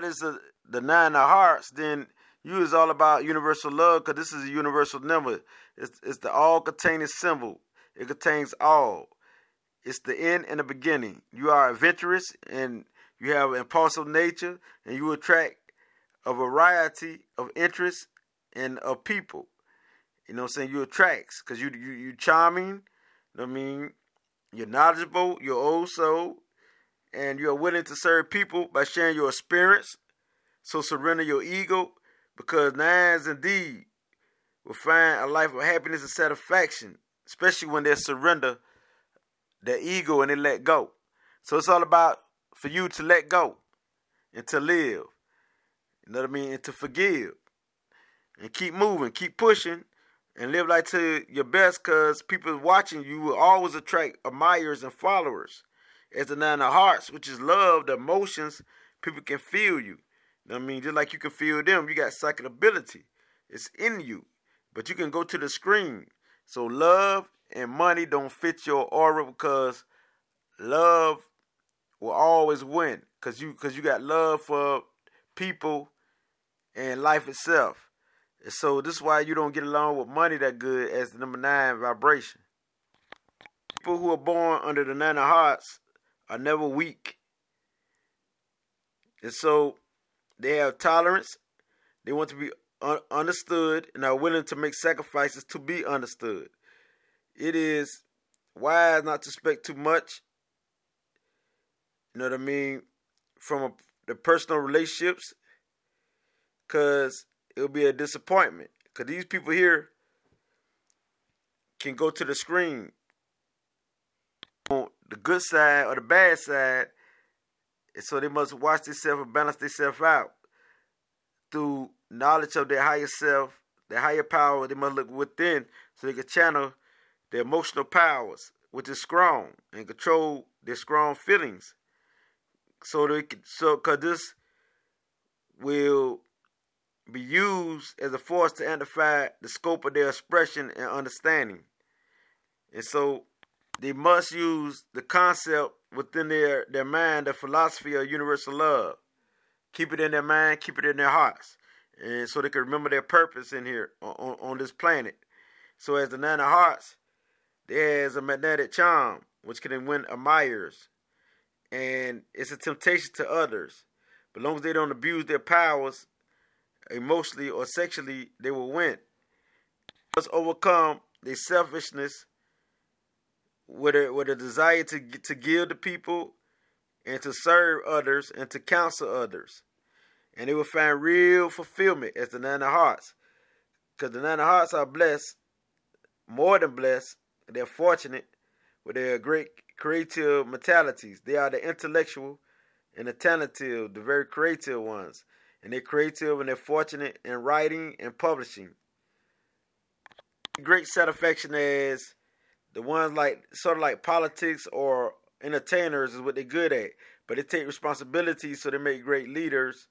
heart is the, the nine of hearts, then you is all about universal love because this is a universal number. It's, it's the all containing symbol. It contains all. It's the end and the beginning. You are adventurous and you have an impulsive nature and you attract a variety of interests and of people. You know what I'm saying? You attract because you, you, you charming. I mean, you're knowledgeable. You're also, and you're willing to serve people by sharing your experience. So surrender your ego because nines indeed will find a life of happiness and satisfaction, especially when they surrender their ego and they let go. So it's all about for you to let go and to live. You know what I mean? And to forgive. And keep moving, keep pushing, and live like to your best because people watching you will always attract admirers and followers. As the nine of hearts, which is love, the emotions, people can feel you. I mean, just like you can feel them, you got psychic ability. It's in you. But you can go to the screen. So love and money don't fit your aura because love will always win. Cause you cause you got love for people and life itself. And so this is why you don't get along with money that good as the number nine vibration. People who are born under the nine of hearts are never weak. And so they have tolerance. They want to be un- understood and are willing to make sacrifices to be understood. It is wise not to expect too much. You know what I mean? From a, the personal relationships. Because it'll be a disappointment. Because these people here can go to the screen the good side or the bad side. And so they must watch themselves and balance themselves out through knowledge of their higher self, their higher power. They must look within so they can channel their emotional powers, which is strong, and control their strong feelings. So they can, so because this will be used as a force to amplify the scope of their expression and understanding. And so they must use the concept within their, their mind, the philosophy of universal love. Keep it in their mind, keep it in their hearts. And so they can remember their purpose in here on, on this planet. So as the nine of hearts, there is a magnetic charm which can win admirers. And it's a temptation to others. But long as they don't abuse their powers emotionally or sexually, they will win. Must overcome their selfishness with a with a desire to to give to people and to serve others and to counsel others, and they will find real fulfillment as the nine of hearts, because the nine of hearts are blessed, more than blessed. They're fortunate with their great creative mentalities. They are the intellectual and the talented, the very creative ones and they're creative and they're fortunate in writing and publishing. Great satisfaction as the ones like sort of like politics or entertainers is what they're good at, but they take responsibility, so they make great leaders.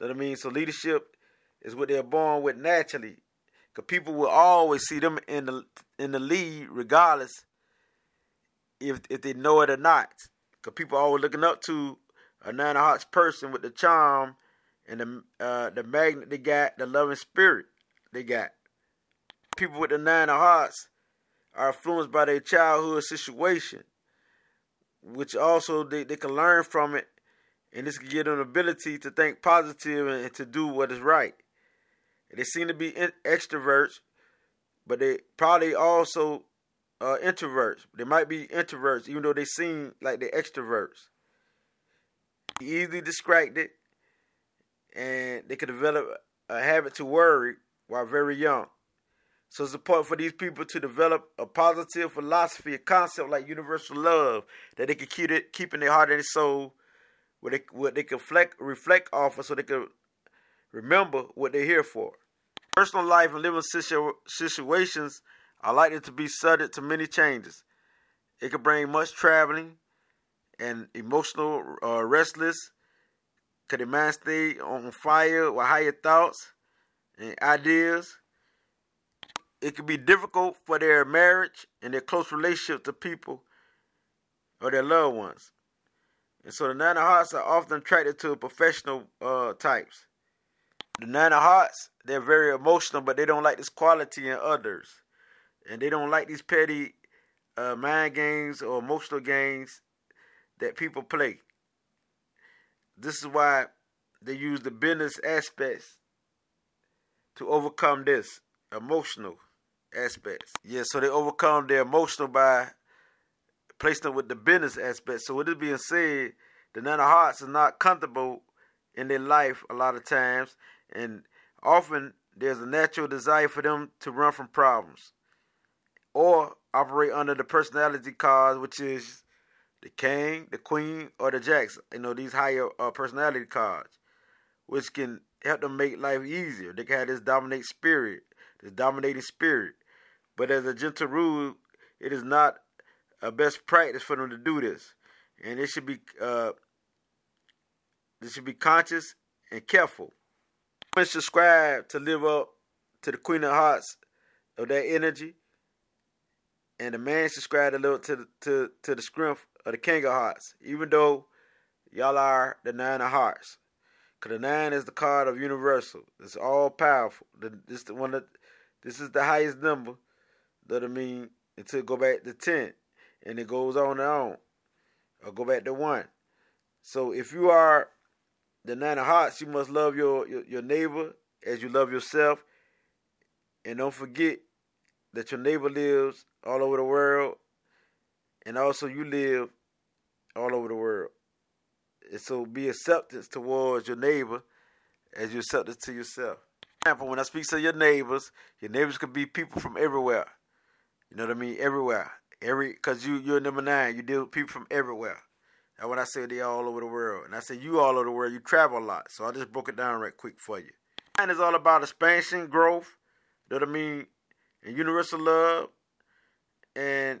That I mean, so leadership is what they're born with naturally, because people will always see them in the in the lead regardless if if they know it or not. Because people are always looking up to a nine of hearts person with the charm and the uh, the magnet they got, the loving spirit they got. People with the nine of hearts are influenced by their childhood situation, which also they, they can learn from it, and this can give them the ability to think positive and, and to do what is right. They seem to be in, extroverts, but they probably also uh, introverts. They might be introverts, even though they seem like they're extroverts. Easily distracted, and they could develop a habit to worry while very young. So it's important for these people to develop a positive philosophy, a concept like universal love that they can keep it keep in their heart and their soul, where they where they can reflect reflect off of, so they can remember what they're here for. Personal life and living situ- situations are likely to be subject to many changes. It can bring much traveling and emotional uh, restless could the mind stay on fire with higher thoughts and ideas? It can be difficult for their marriage and their close relationship to people or their loved ones. And so the nine of hearts are often attracted to professional uh, types. The nine of hearts, they're very emotional, but they don't like this quality in others. And they don't like these petty uh, mind games or emotional games that people play. This is why they use the business aspects to overcome this emotional aspects. Yeah, so they overcome their emotional by placing them with the business aspect. So with it being said, the nine of hearts is not comfortable in their life a lot of times and often there's a natural desire for them to run from problems or operate under the personality cards, which is the king, the queen, or the jacks. You know, these higher uh, personality cards, which can help them make life easier. They can have this dominate spirit, this dominating spirit. But as a gentle rule, it is not a best practice for them to do this, and it should be uh, they should be conscious and careful subscribe to live up to the Queen of Hearts of that energy, and the man subscribe to live to the, to to the strength of the King of Hearts. Even though y'all are the Nine of Hearts, because the nine is the card of universal. It's all powerful. This the one that this is the highest number. That I mean until go back to ten, and it goes on and on, or go back to one. So if you are the nine of hearts, you must love your, your, your neighbor as you love yourself. And don't forget that your neighbor lives all over the world. And also you live all over the world. And so be acceptance towards your neighbor as you accept it to yourself. For example, when I speak to your neighbors, your neighbors could be people from everywhere. You know what I mean? Everywhere. Every because you you're number nine. You deal with people from everywhere. And when I say they all over the world, and I say you all over the world, you travel a lot. So I just broke it down right quick for you. And it's all about expansion, growth. You know what I mean? And universal love. And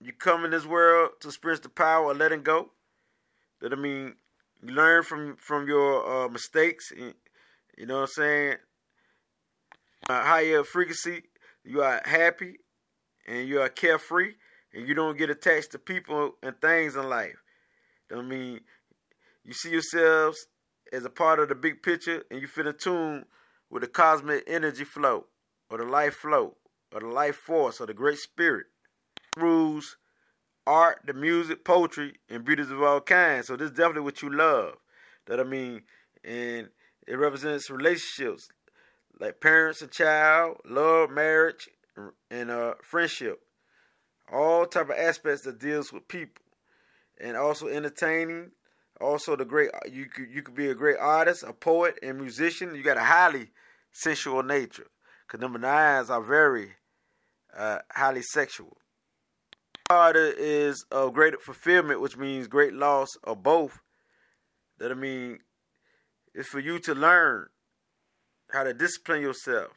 you come in this world to experience the power of letting go. That I mean, learn from from your uh, mistakes. You know what I'm saying? A higher frequency, you are happy, and you are carefree, and you don't get attached to people and things in life. I mean, you see yourselves as a part of the big picture and you feel in tune with the cosmic energy flow or the life flow or the life force or the great spirit. Rules, art, the music, poetry, and beauties of all kinds. So this is definitely what you love. That I mean, and it represents relationships like parents and child, love, marriage, and uh, friendship. All type of aspects that deals with people and also entertaining. Also, the great you could you could be a great artist, a poet, and musician. You got a highly sensual nature, because number nines are very uh, highly sexual. Harder is of great fulfillment, which means great loss, or both. That I mean, it's for you to learn how to discipline yourself,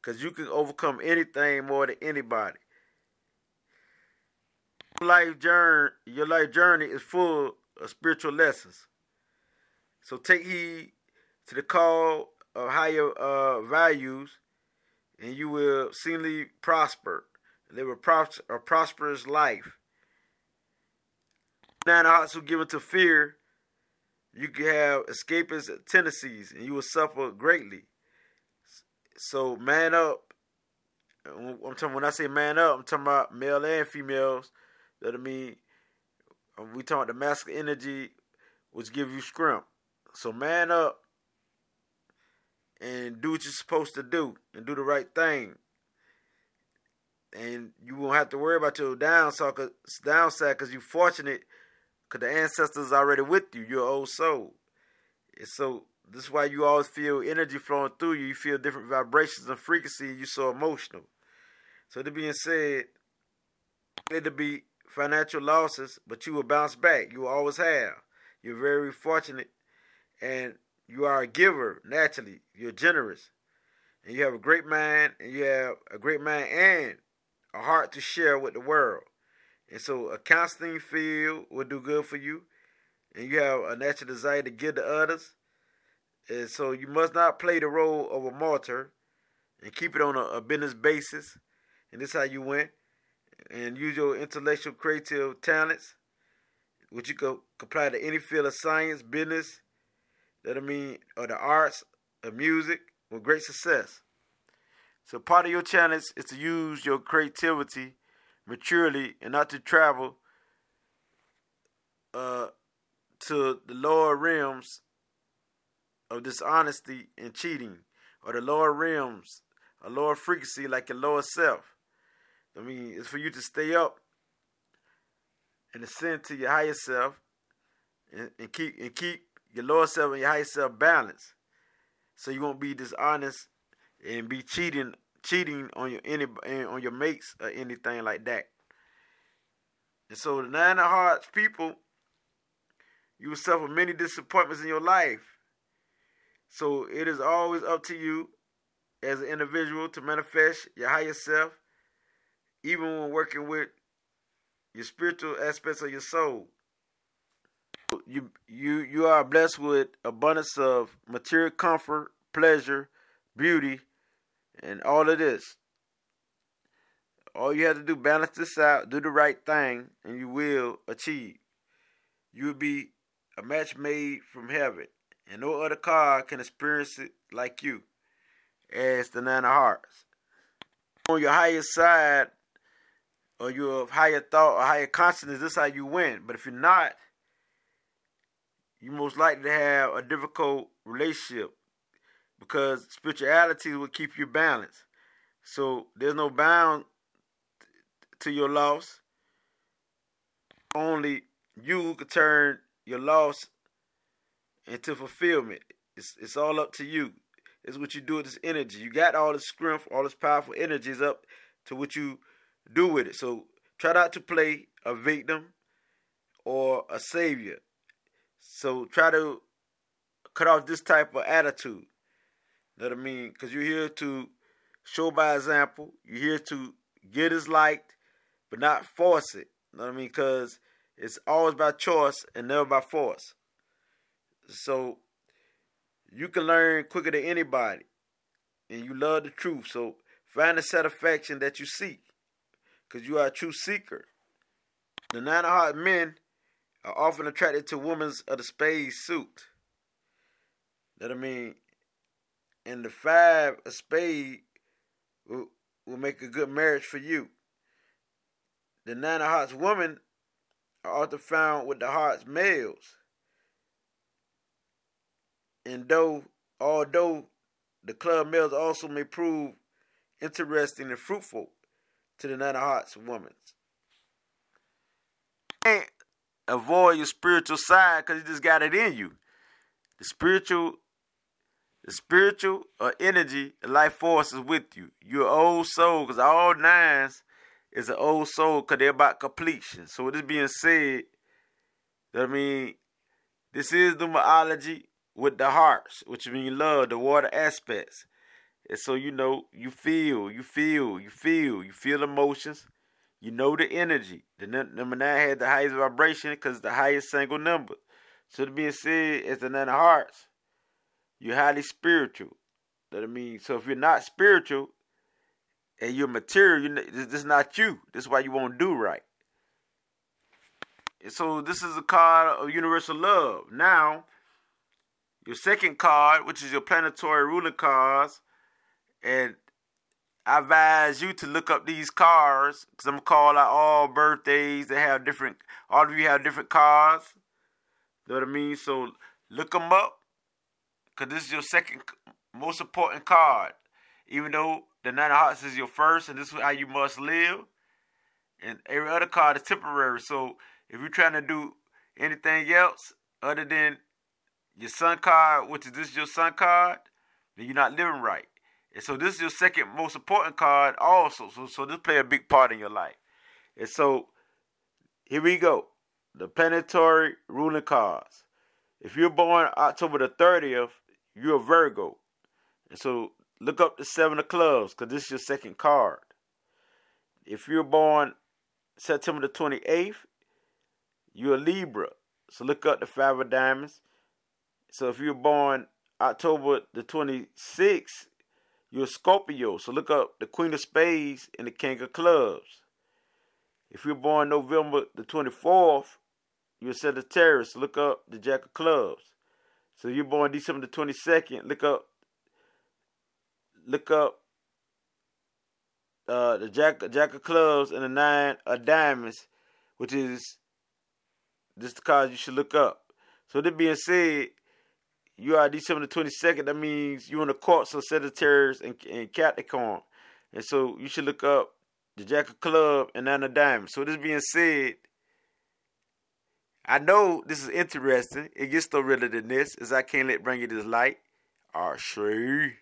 because you can overcome anything more than anybody life journey, your life journey is full of spiritual lessons. So take heed to the call of higher uh, values, and you will seemingly prosper. A, pros- a prosperous life. Nine hearts who given to fear, you can have escapist tendencies, and you will suffer greatly. So man up. I'm talking when I say man up, I'm talking about male and females that I mean, we talk the masculine energy, which give you scrimp. So man up and do what you're supposed to do and do the right thing. And you won't have to worry about your downside because you're fortunate because the ancestors are already with you. You're old soul. And so this is why you always feel energy flowing through you. You feel different vibrations and frequency. You're so emotional. So that being said, it to be financial losses, but you will bounce back. You will always have. You're very fortunate, and you are a giver naturally. You're generous, and you have a great mind, and you have a great mind and a heart to share with the world. And so, a counseling field will do good for you, and you have a natural desire to give to others. And so, you must not play the role of a martyr, and keep it on a, a business basis. And this is how you win and use your intellectual creative talents which you could apply to any field of science, business, that I mean, or the arts, or music, with great success. So part of your challenge is to use your creativity maturely and not to travel uh, to the lower realms of dishonesty and cheating, or the lower realms, a lower frequency like your lower self. I mean, it's for you to stay up and ascend to your higher self and, and keep and keep your lower self and your higher self balanced. So you won't be dishonest and be cheating cheating on your any on your mates or anything like that. And so the nine of hearts people, you will suffer many disappointments in your life. So it is always up to you as an individual to manifest your higher self, even when working with your spiritual aspects of your soul. You you you are blessed with abundance of material comfort, pleasure, beauty, and all of this. All you have to do balance this out, do the right thing, and you will achieve. You will be a match made from heaven, and no other card can experience it like you, as the Nine of Hearts. On your higher side, or you're higher thought or higher consciousness, this is how you win. But if you're not, you most likely to have a difficult relationship because spirituality will keep you balanced. So there's no bound to your loss. Only you can turn your loss into fulfillment. It's it's all up to you. It's what you do with this energy. You got all this strength, all this powerful energy is up to what you do with it. So try not to play a victim or a savior. So try to cut off this type of attitude. What I mean? Because you're here to show by example. You're here to get as liked, but not force it. You know what I mean? Because it's always by choice and never by force. So you can learn quicker than anybody. And you love the truth. So find the satisfaction that you seek because you are a true seeker. The nine of heart men are often attracted to women of the spade suit. That I mean, and the five of spade will, will make a good marriage for you. The nine of hearts women are often found with the hearts males. And though, although the club males also may prove interesting and fruitful, to the Nine of Hearts woman. Can't avoid your spiritual side because you just got it in you. The spiritual, the spiritual or uh, energy, life force is with you. You're old soul because all nines is an old soul because they're about completion. So with this being said, I mean, this is numerology with the hearts, which means love, the water aspects. And so you know, you feel, you feel, you feel, you feel emotions. You know the energy. The number nine had the highest vibration because the highest single number. So to being said, as the nine of hearts, you're highly spiritual. That I mean, so if you're not spiritual and you're material, you this is not you. This is why you won't do right. And so this is a card of universal love. Now, your second card, which is your planetary ruler cards, and I advise you to look up these cards because I'm gonna call out all birthdays that have different. All of you have different cards. Know what I mean? So look them up because this is your second most important card. Even though the Nine of Hearts is your first, and this is how you must live. And every other card is temporary. So if you're trying to do anything else other than your sun card, which is this your sun card, then you're not living right. And so this is your second most important card also. So so this play a big part in your life. And so here we go. The planetary ruling cards. If you're born October the 30th, you're a Virgo. And so look up the seven of clubs because this is your second card. If you're born September the 28th, you're a Libra. So look up the five of diamonds. So if you're born October the 26th, you're a Scorpio, so look up the Queen of Spades and the King of Clubs. If you're born November the 24th, you're a Sagittarius. Look up the Jack of Clubs. So you're born December the 22nd. Look up. Look up. Uh, the Jack Jack of Clubs and the Nine of Diamonds, which is this the cards you should look up. So that being said, you are December the 22nd. That means you're in the courts of Sagittarius and, and Capricorn. And so you should look up the Jack of Club and Nine of Diamonds. So this being said, I know this is interesting. It gets no realer than this, as I can't let bring you this light. Ah, sure.